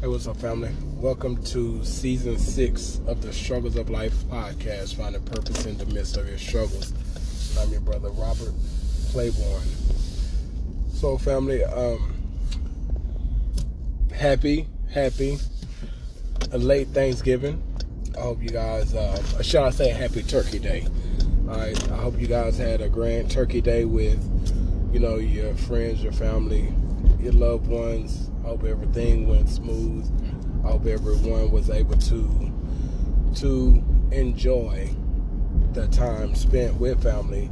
Hey, what's up, family? Welcome to season six of the Struggles of Life podcast, finding purpose in the midst of your struggles. I'm your brother Robert Claiborne. So, family, um, happy, happy, a late Thanksgiving. I hope you guys, uh, shall I say, happy Turkey Day. All right, I hope you guys had a grand Turkey Day with, you know, your friends, your family, your loved ones. Hope everything went smooth. I hope everyone was able to to enjoy the time spent with family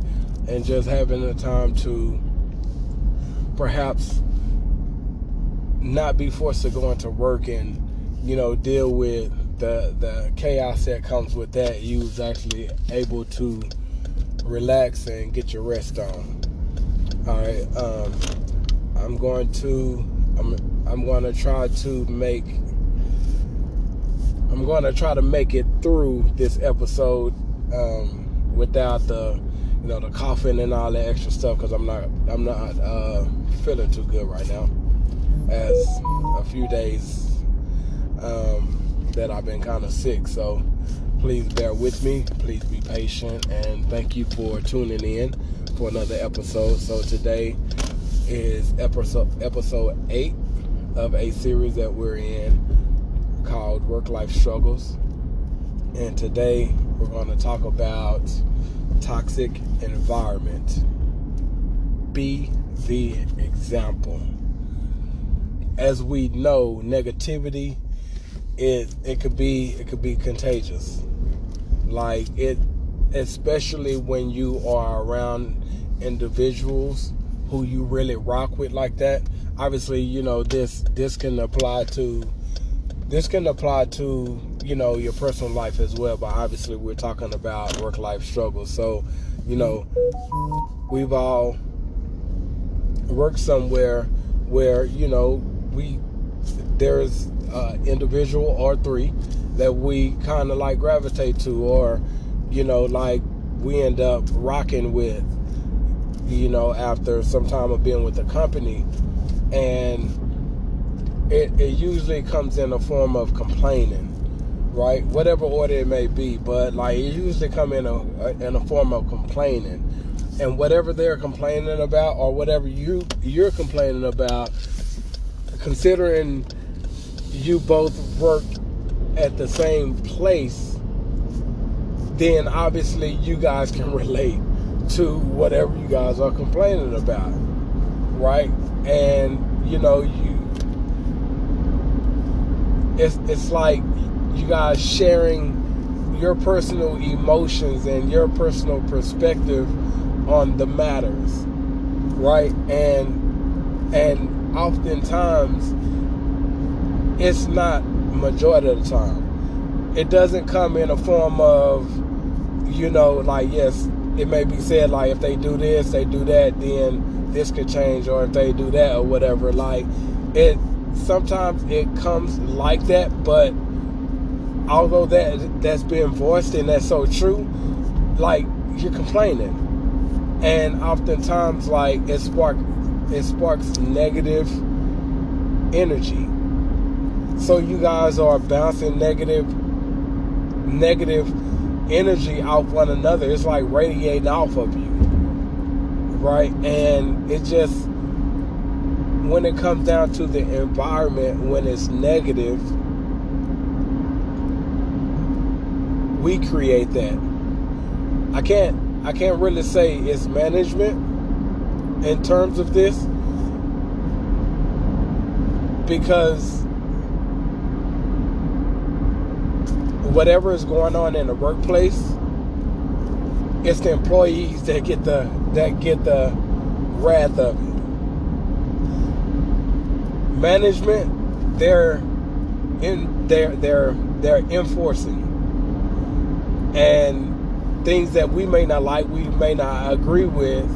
and just having the time to perhaps not be forced to go into work and you know deal with the the chaos that comes with that you was actually able to relax and get your rest on all right um, i'm going to i'm i'm going to try to make i'm going to try to make it through this episode um, without the you know the coughing and all that extra stuff because i'm not i'm not uh, feeling too good right now as a few days um, that I've been kind of sick. So please bear with me. Please be patient. And thank you for tuning in for another episode. So today is episode episode eight of a series that we're in called Work Life Struggles. And today we're going to talk about toxic environment. Be the example. As we know, negativity it it could be it could be contagious. Like it especially when you are around individuals who you really rock with like that. Obviously, you know, this this can apply to this can apply to, you know, your personal life as well, but obviously we're talking about work life struggles. So, you know, we've all worked somewhere where, you know, we there's uh, individual or three that we kind of like gravitate to, or you know, like we end up rocking with, you know, after some time of being with the company, and it, it usually comes in a form of complaining, right? Whatever order it may be, but like it usually come in a in a form of complaining, and whatever they're complaining about or whatever you you're complaining about, considering you both work at the same place, then obviously you guys can relate to whatever you guys are complaining about, right? And you know, you it's it's like you guys sharing your personal emotions and your personal perspective on the matters, right? And and oftentimes it's not majority of the time. It doesn't come in a form of, you know, like yes, it may be said like if they do this, they do that, then this could change, or if they do that or whatever. Like it, sometimes it comes like that, but although that that's being voiced and that's so true, like you're complaining, and oftentimes like it spark it sparks negative energy so you guys are bouncing negative negative energy off one another. It's like radiating off of you. Right? And it just when it comes down to the environment when it's negative, we create that. I can't I can't really say it's management in terms of this because whatever is going on in the workplace, it's the employees that get the that get the wrath of it. Management, they're in they're they're they're enforcing and things that we may not like, we may not agree with.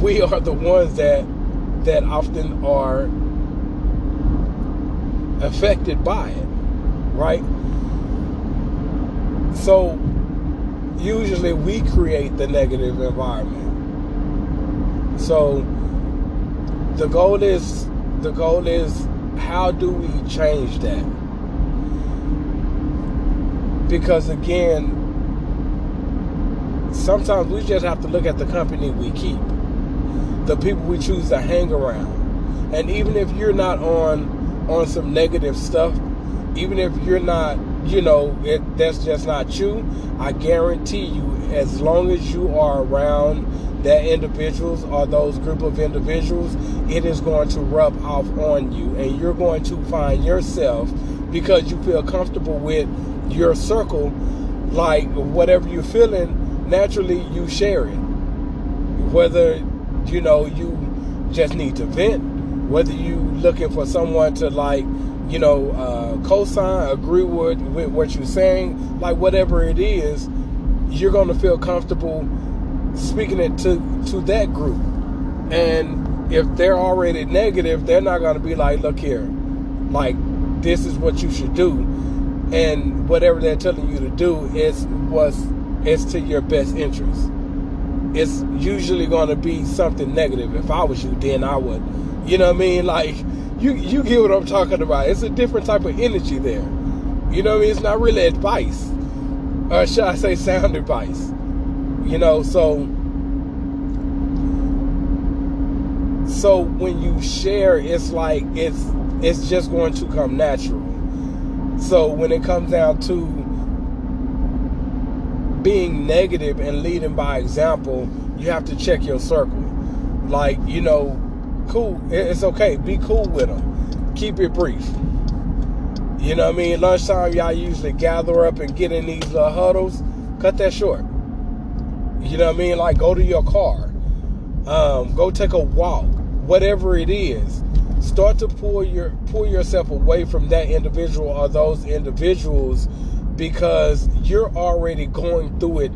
We are the ones that that often are affected by it, right? So usually we create the negative environment. So the goal is the goal is how do we change that? Because again, sometimes we just have to look at the company we keep, the people we choose to hang around. And even if you're not on on some negative stuff, even if you're not, you know, it, that's just not you, I guarantee you, as long as you are around that individuals or those group of individuals, it is going to rub off on you. And you're going to find yourself, because you feel comfortable with your circle, like whatever you're feeling, naturally you share it. Whether you know you just need to vent, whether you looking for someone to like, you know, uh, co-sign, agree with, with what you're saying, like whatever it is, you're gonna feel comfortable speaking it to to that group. And if they're already negative, they're not gonna be like, look here, like this is what you should do, and whatever they're telling you to do is what's it's to your best interest. It's usually going to be something negative. If I was you, then I would, you know what I mean? Like, you you get what I'm talking about. It's a different type of energy there. You know I mean? It's not really advice, or should I say, sound advice. You know, so so when you share, it's like it's it's just going to come natural. So when it comes down to being negative and leading by example, you have to check your circle. Like, you know, cool, it's okay. Be cool with them. Keep it brief. You know what I mean? Lunchtime, y'all usually gather up and get in these little huddles. Cut that short. You know what I mean? Like, go to your car. Um, go take a walk. Whatever it is. Start to pull your pull yourself away from that individual or those individuals because you're already going through it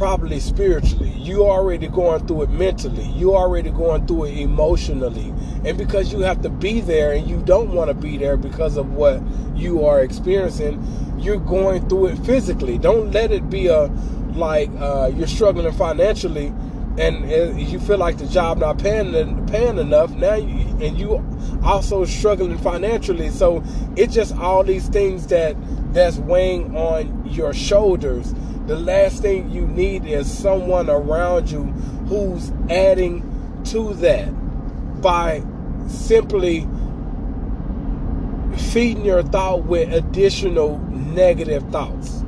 probably spiritually. You already going through it mentally. You already going through it emotionally. And because you have to be there and you don't want to be there because of what you are experiencing, you're going through it physically. Don't let it be a like uh, you're struggling financially and, you feel like the job not paying paying enough now you, and you also struggling financially so it's just all these things that that's weighing on your shoulders the last thing you need is someone around you who's adding to that by simply feeding your thought with additional negative thoughts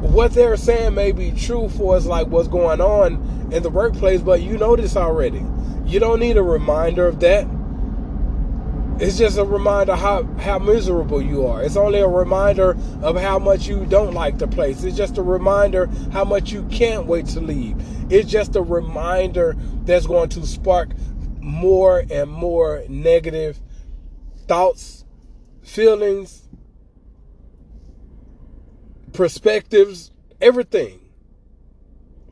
what they're saying may be true for us, like what's going on in the workplace, but you know this already. You don't need a reminder of that. It's just a reminder how, how miserable you are. It's only a reminder of how much you don't like the place. It's just a reminder how much you can't wait to leave. It's just a reminder that's going to spark more and more negative thoughts, feelings, perspectives, everything.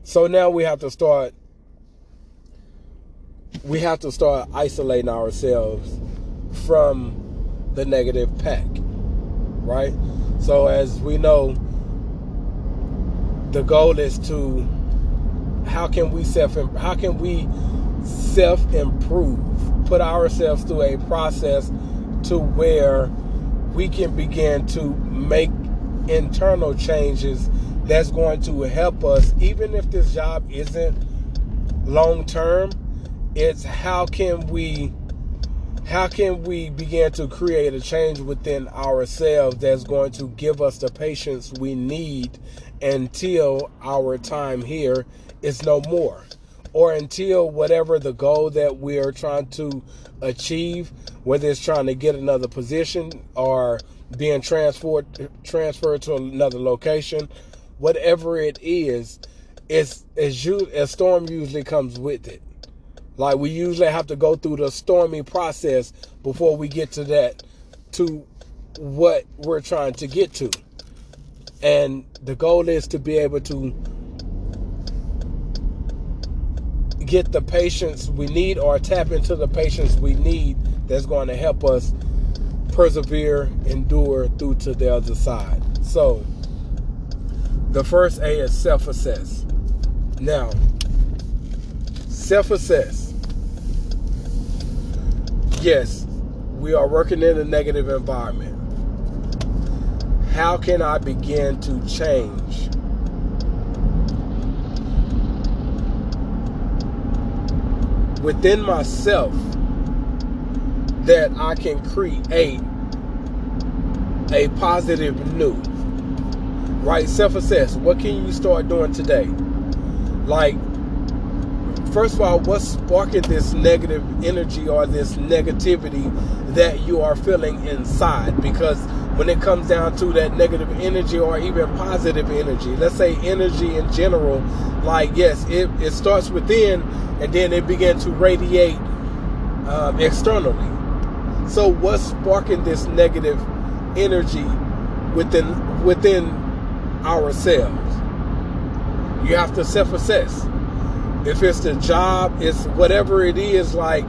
So now we have to start we have to start isolating ourselves from the negative pack. Right? So as we know the goal is to how can we self how can we self improve put ourselves through a process to where we can begin to make internal changes that's going to help us, even if this job isn't long term. It's how can we how can we begin to create a change within ourselves that's going to give us the patience we need until our time here is no more or until whatever the goal that we are trying to achieve whether it's trying to get another position or being transferred transferred to another location, whatever it is, it's as you a storm usually comes with it. Like we usually have to go through the stormy process before we get to that to what we're trying to get to. And the goal is to be able to get the patience we need or tap into the patience we need that's going to help us persevere, endure through to the other side. So, the first A is self assess. Now, self assess. Yes, we are working in a negative environment. How can I begin to change? Within myself, that I can create a positive new. Right? Self assess. What can you start doing today? Like, first of all, what's sparking this negative energy or this negativity that you are feeling inside? Because when it comes down to that negative energy or even positive energy, let's say energy in general, like, yes, it, it starts within and then it begins to radiate um, externally. So, what's sparking this negative energy within within ourselves? You have to self-assess. If it's the job, it's whatever it is. Like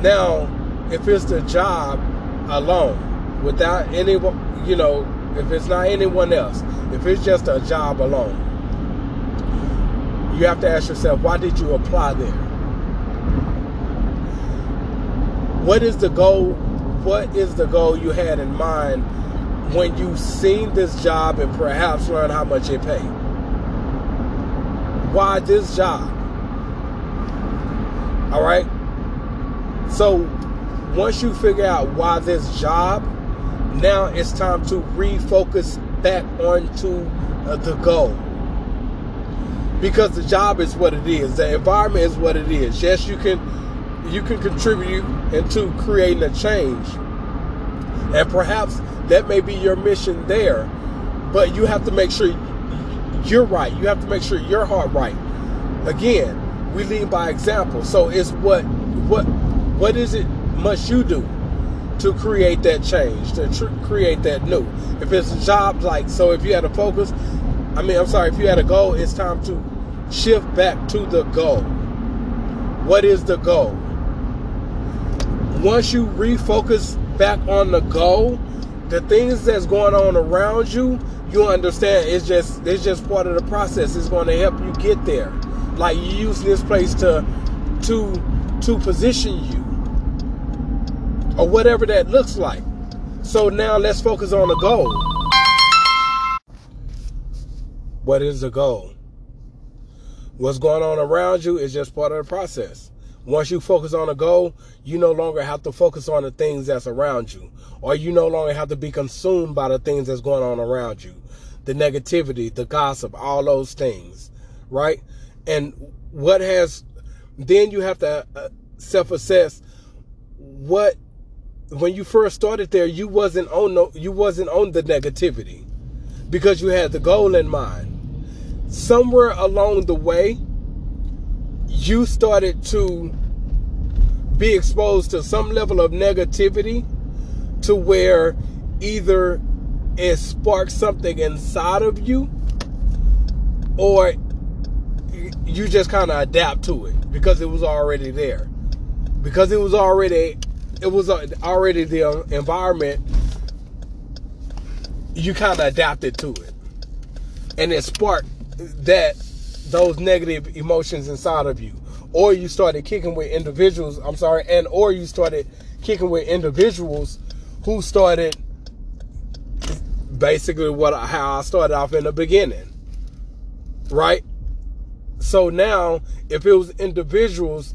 now, if it's the job alone, without any, you know, if it's not anyone else, if it's just a job alone, you have to ask yourself, why did you apply there? what is the goal? What is the goal you had in mind when you seen this job and perhaps learn how much it paid? Why this job? All right. So once you figure out why this job, now it's time to refocus back onto uh, the goal. Because the job is what it is, the environment is what it is. Yes, you can you can contribute into creating a change. And perhaps that may be your mission there, but you have to make sure you're right. You have to make sure your heart right. Again, we lead by example. So it's what what what is it must you do to create that change, to tr- create that new? If it's a job, like so, if you had a focus, I mean, I'm sorry, if you had a goal, it's time to shift back to the goal. What is the goal? once you refocus back on the goal, the things that's going on around you, you understand it's just it's just part of the process. It's going to help you get there. Like you use this place to to to position you or whatever that looks like. So now let's focus on the goal. What is the goal? What's going on around you is just part of the process. Once you focus on a goal, you no longer have to focus on the things that's around you, or you no longer have to be consumed by the things that's going on around you, the negativity, the gossip, all those things, right? And what has then you have to uh, self-assess what when you first started there, you wasn't on no, you wasn't on the negativity because you had the goal in mind. Somewhere along the way, you started to be exposed to some level of negativity to where either it sparks something inside of you or you just kind of adapt to it because it was already there. Because it was already it was uh, already the environment you kind of adapted to it. And it sparked that those negative emotions inside of you. Or you started kicking with individuals i'm sorry and or you started kicking with individuals who started basically what how i started off in the beginning right so now if it was individuals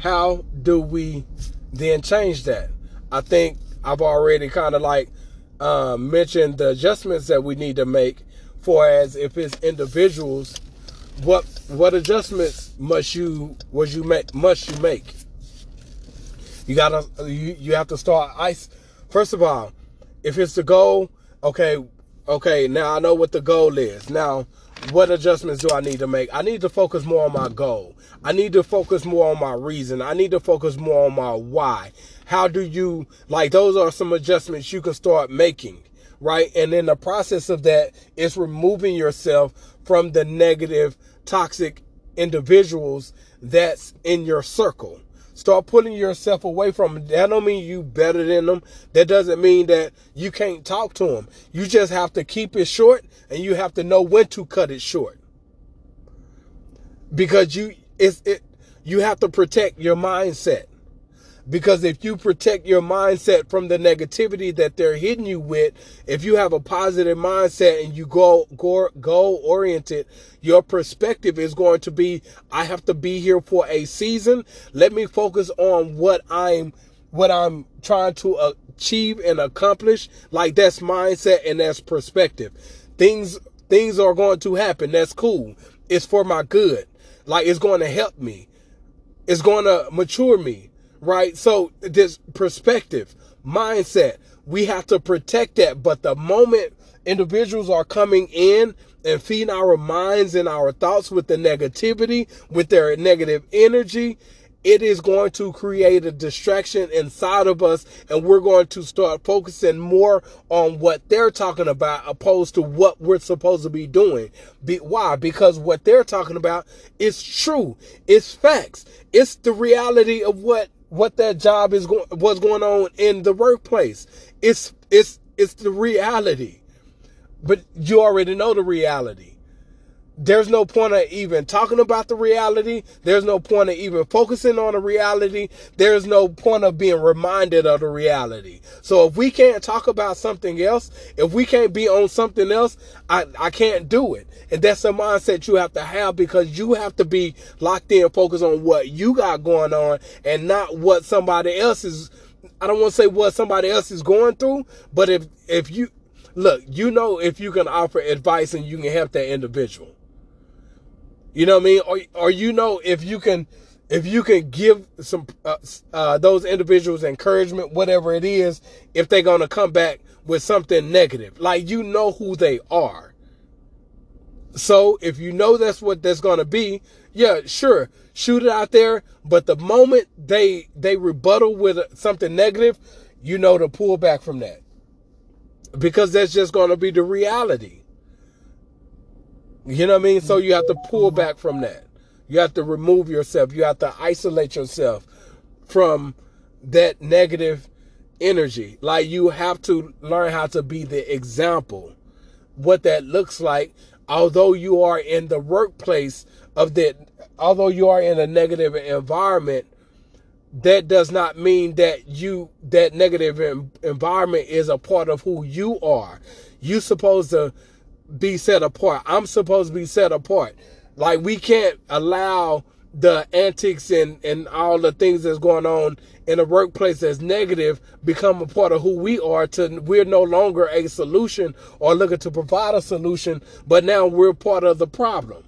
how do we then change that i think i've already kind of like uh, mentioned the adjustments that we need to make for as if it's individuals what what adjustments must you was you make must you make? You gotta you, you have to start ice. First of all, if it's the goal, okay, okay, now I know what the goal is. Now, what adjustments do I need to make? I need to focus more on my goal. I need to focus more on my reason. I need to focus more on my why. How do you like those are some adjustments you can start making, right? And in the process of that, it's removing yourself from the negative toxic individuals that's in your circle. Start pulling yourself away from them. That don't mean you better than them. That doesn't mean that you can't talk to them. You just have to keep it short and you have to know when to cut it short. Because you it's it you have to protect your mindset. Because if you protect your mindset from the negativity that they're hitting you with, if you have a positive mindset and you go go goal oriented, your perspective is going to be I have to be here for a season. Let me focus on what I'm what I'm trying to achieve and accomplish. Like that's mindset and that's perspective. Things things are going to happen. That's cool. It's for my good. Like it's going to help me. It's going to mature me right? So this perspective, mindset, we have to protect that. But the moment individuals are coming in and feeding our minds and our thoughts with the negativity, with their negative energy, it is going to create a distraction inside of us and we're going to start focusing more on what they're talking about opposed to what we're supposed to be doing. Be, why? Because what they're talking about is true. It's facts. It's the reality of what what that job is going what's going on in the workplace. It's it's it's the reality. But you already know the reality. There's no point of even talking about the reality. There's no point of even focusing on the reality. There's no point of being reminded of the reality. So if we can't talk about something else, if we can't be on something else, I, I can't do it. And that's a mindset you have to have because you have to be locked in, focused on what you got going on and not what somebody else is. I don't want to say what somebody else is going through, but if, if you, look, you know, if you can offer advice and you can help that individual. You know what I mean? Or, or you know, if you can, if you can give some, uh, uh, those individuals encouragement, whatever it is, if they're to come back with something negative, like you know who they are. So if you know that's what that's to be, yeah, sure, shoot it out there. But the moment they, they rebuttal with something negative, you know to pull back from that because that's just to be the reality. You know what I mean? So you have to pull back from that. You have to remove yourself. You have to isolate yourself from that negative energy. Like you have to learn how to be the example. What that looks like, although you are in the workplace of that, although you are in a negative environment, that does not mean that you that negative environment is a part of who you are. You supposed to be set apart. I'm supposed to be set apart. Like we can't allow the antics and, and all the things that's going on in the workplace that's negative become a part of who we are to we're no longer a solution or looking to provide a solution, but now we're part of the problem.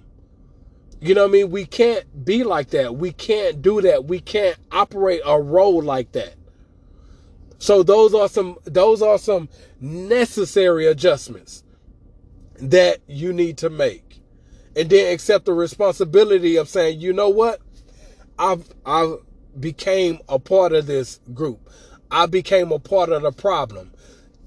You know what I mean? We can't be like that. We can't do that. We can't operate a role like that. So those are some those are some necessary adjustments that you need to make. And then accept the responsibility of saying, you know what? I've, I became a part of this group. I became a part of the problem.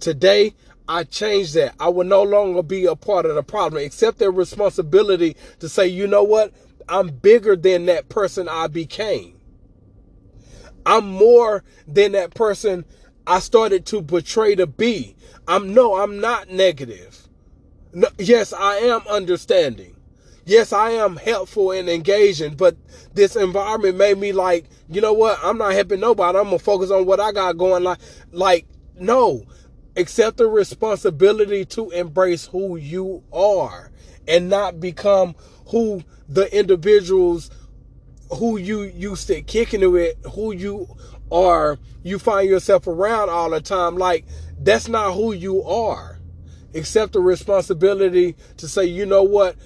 Today, I changed that. I will no longer be a part of the problem. Accept their responsibility to say, you know what? I'm bigger than that person I became. I'm more than that person I started to portray to be. I'm no, I'm not negative. No, yes, I am understanding. Yes, I am helpful and engaging, but this environment made me like, you know what? I'm not helping nobody. I'm gonna focus on what I got going. Like, like, no, accept the responsibility to embrace who you are and not become who the individuals who you used to kicking it with, who you are, you find yourself around all the time. Like, that's not who you are accept the responsibility to say, you know what?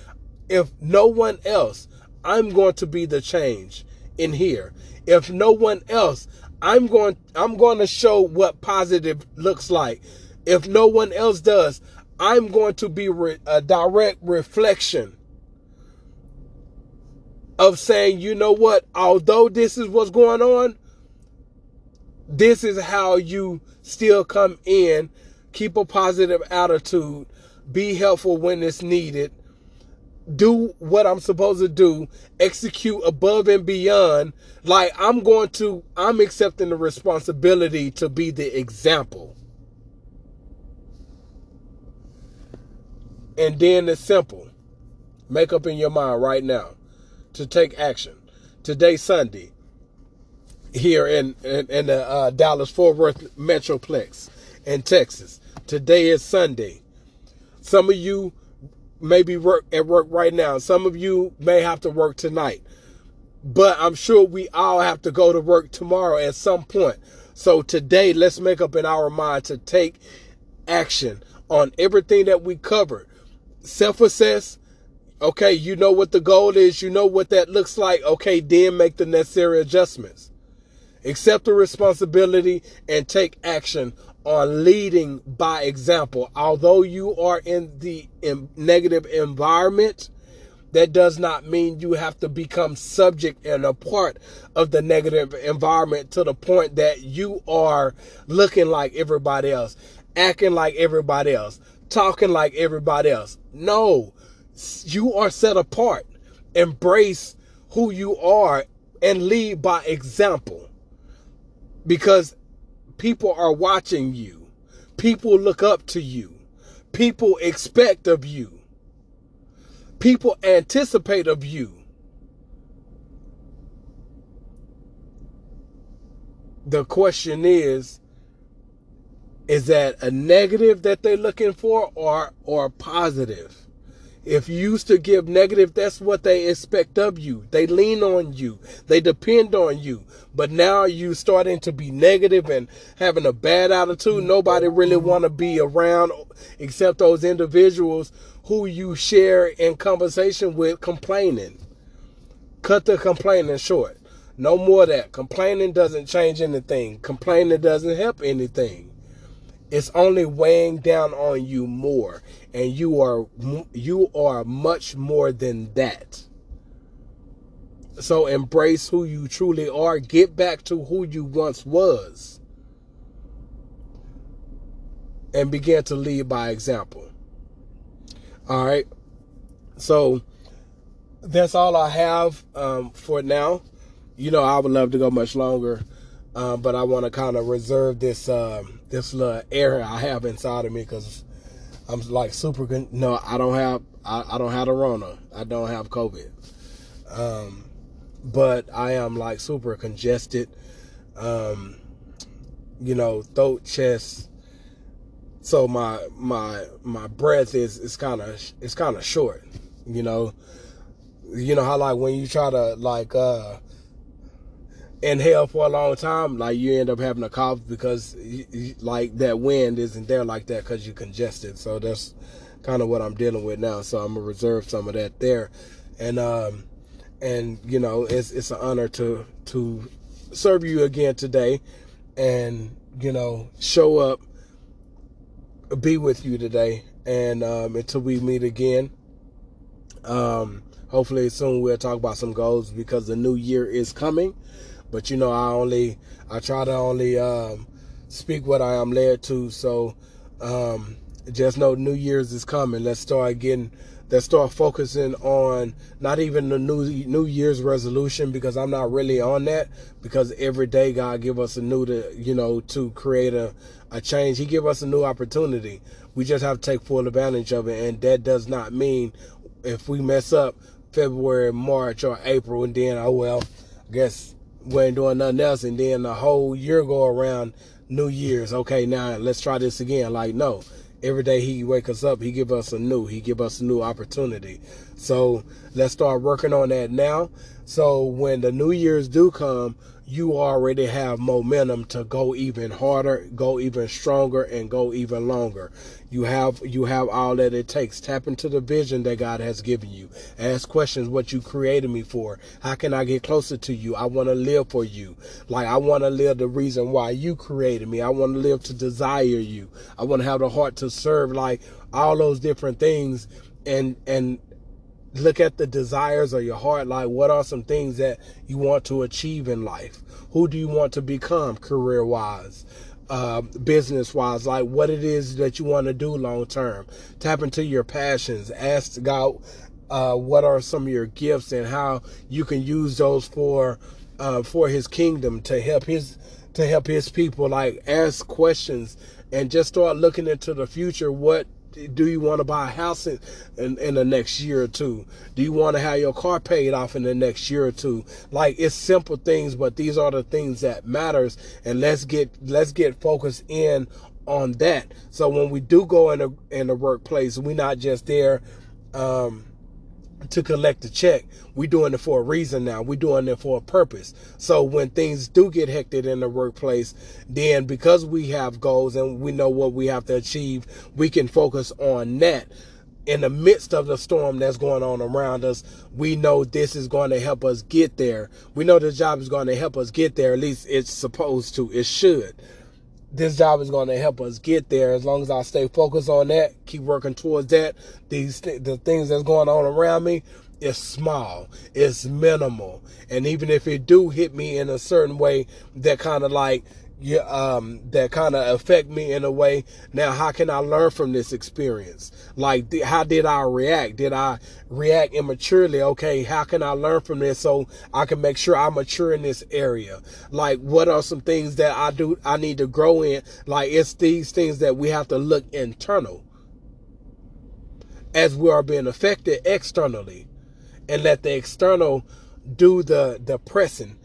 If no one else, I'm going to be the change in here. If no one else, I'm going I'm going to show what positive looks like. If no one else does, I'm going to be re- a direct reflection of saying, you know what? Although this is what's going on, this is how you still come in keep a positive attitude, be helpful when it's needed, do what I'm supposed to do, execute above and beyond. Like I'm going to, I'm accepting the responsibility to be the example. And then it's simple. Make up in your mind right now to take action. Today, Sunday. here in in, in the uh, Dallas Fort Worth Metroplex in Texas. Today is Sunday. Some of you may be work at work right now. Some of you may have to work tonight. But I'm sure we all have to go to work tomorrow at some point. So today, let's make up in our mind to take action on everything that we covered. Self assess. Okay, you know what the goal is, you know what that looks like. Okay, then make the necessary adjustments. Accept the responsibility and take action on leading by example. Although you are in the negative environment, that does not mean you have to become subject and a part of the negative environment to the point that you are looking like everybody else, acting like everybody else, talking like everybody else. No, you are set apart. Embrace who you are and lead by example because people are watching you. People look up to you. People expect of you people anticipate of you. The question is is that a negative that they're looking for or or positive? If you used to give negative, that's what they expect of you. They lean on you. They depend on you. But now you starting to be negative and having a bad attitude. Nobody really want to be around except those individuals who you share in conversation with complaining. Cut the complaining short. No more that. Complaining doesn't change anything. Complaining doesn't help anything. It's only weighing down on you more and you are you are much more than that. So embrace who you truly are. Get back to who you once was. And begin to lead by example. All right. So that's all I have um, for now. You know, I would love to go much longer, uh, but I want to kind of reserve this uh, this little air I have inside of me because I'm like super. No, I don't have I, I don't have the Rona. I don't have COVID. Um, but I am like super congested. Um, you know, throat, chest, so my my my breath is is kind of it's kind of short you know you know how like when you try to like uh inhale for a long time like you end up having a cough because like that wind isn't there like that because you're congested so that's kind of what i'm dealing with now so i'm gonna reserve some of that there and um and you know it's it's an honor to to serve you again today and you know show up be with you today. And um, until we meet again, um, hopefully soon we'll talk about some goals because the new year is coming. But you know, I only I try to only um, speak what I am led to. So um, just know New Year's is coming. Let's start getting let's start focusing on not even the new New Year's resolution because I'm not really on that because every day God give us a new to you know to create a a change. He give us a new opportunity. We just have to take full advantage of it, and that does not mean if we mess up February, March, or April, and then oh well, I guess we ain't doing nothing else, and then the whole year go around New Year's. Okay, now let's try this again. Like no, every day he wake us up, he give us a new, he give us a new opportunity. So let's start working on that now. So when the New Year's do come, you already have momentum to go even harder, go even stronger, and go even longer. You have you have all that it takes. Tap into the vision that God has given you. Ask questions what you created me for. How can I get closer to you? I want to live for you. Like I want to live the reason why you created me. I want to live to desire you. I want to have the heart to serve like all those different things and and look at the desires of your heart like what are some things that you want to achieve in life who do you want to become career wise uh, business wise like what it is that you want to do long term tap into your passions. Ask god uh, what are some of your gifts and how you can use those for uh, for his kingdom to help his to help his people. Like ask questions and just start looking into the future. What do you want to buy a house in, in, in the next year or two? Do you want to have your car paid off in the next year or two? Like it's simple things, but these are the things that matters. And let's get let's get focused in on that. So when we do go in a in the workplace, we're not just there um, to collect the check. We're doing it for a reason now. We're doing it for a purpose. So when things do get hectic in the workplace, then because we have goals and we know what we have to achieve, we can focus on that. In the midst of the storm that's going on around us, we know this is going to help us get there. We know the job is going to help us get there. At least it's supposed to. It should this job is going to help us get there as long as I stay focused on that, keep working towards that. These th- the things that's going on around me is small, it's minimal, and even if it do hit me in a certain way that kind of like yeah, um, that kind of affect me in a way. Now, how can I learn from this experience? Like, how did I react? Did I react immaturely? Okay, how can I learn from this so I can make sure I mature in this area? Like, what are some things that I do, I need to grow in? Like, it's these things that we have to look internal as we are being affected externally and let the external do the, the pressing,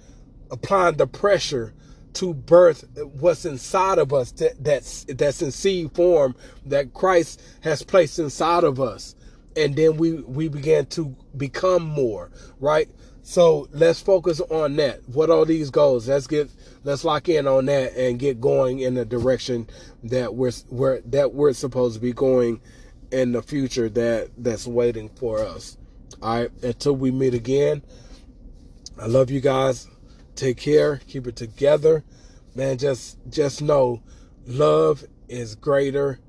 applying the pressure to birth what's inside of us that, that's that's in seed form that Christ has placed inside of us. And then we we began to become more right? So let's focus on that. What are these goals? Let's get let's lock in on that and get going in the direction that we're, we're that we're supposed to be going in the future that that's waiting for us. All right. Until we meet again i love you guys Take care. Keep it together. Man, just just know love is greater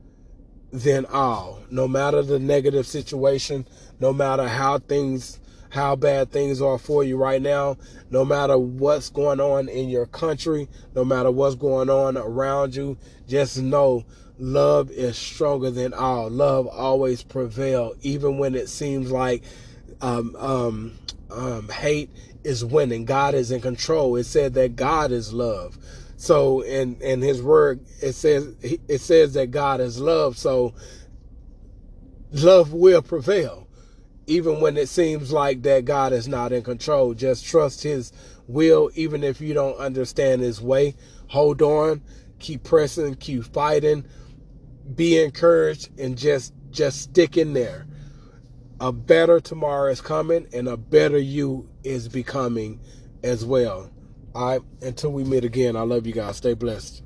than all. No matter the negative situation, no matter how things how bad things are for you right now, no matter what's going on in your country, no matter what's going on around you, just know love is stronger than all. Love always prevail, even when it seems like um, um, um, hate is winning. God is in control. It said that God is love. So in in His Word, it says it says that God is love. So love will prevail, even when it seems like that God is not in control. Just trust His will, even if you don't understand His way. Hold on, keep pressing, keep fighting, be encouraged, and just just stick in there a better tomorrow is coming and a better you is becoming as well. Right. Until we meet again, I love you guys. Stay blessed.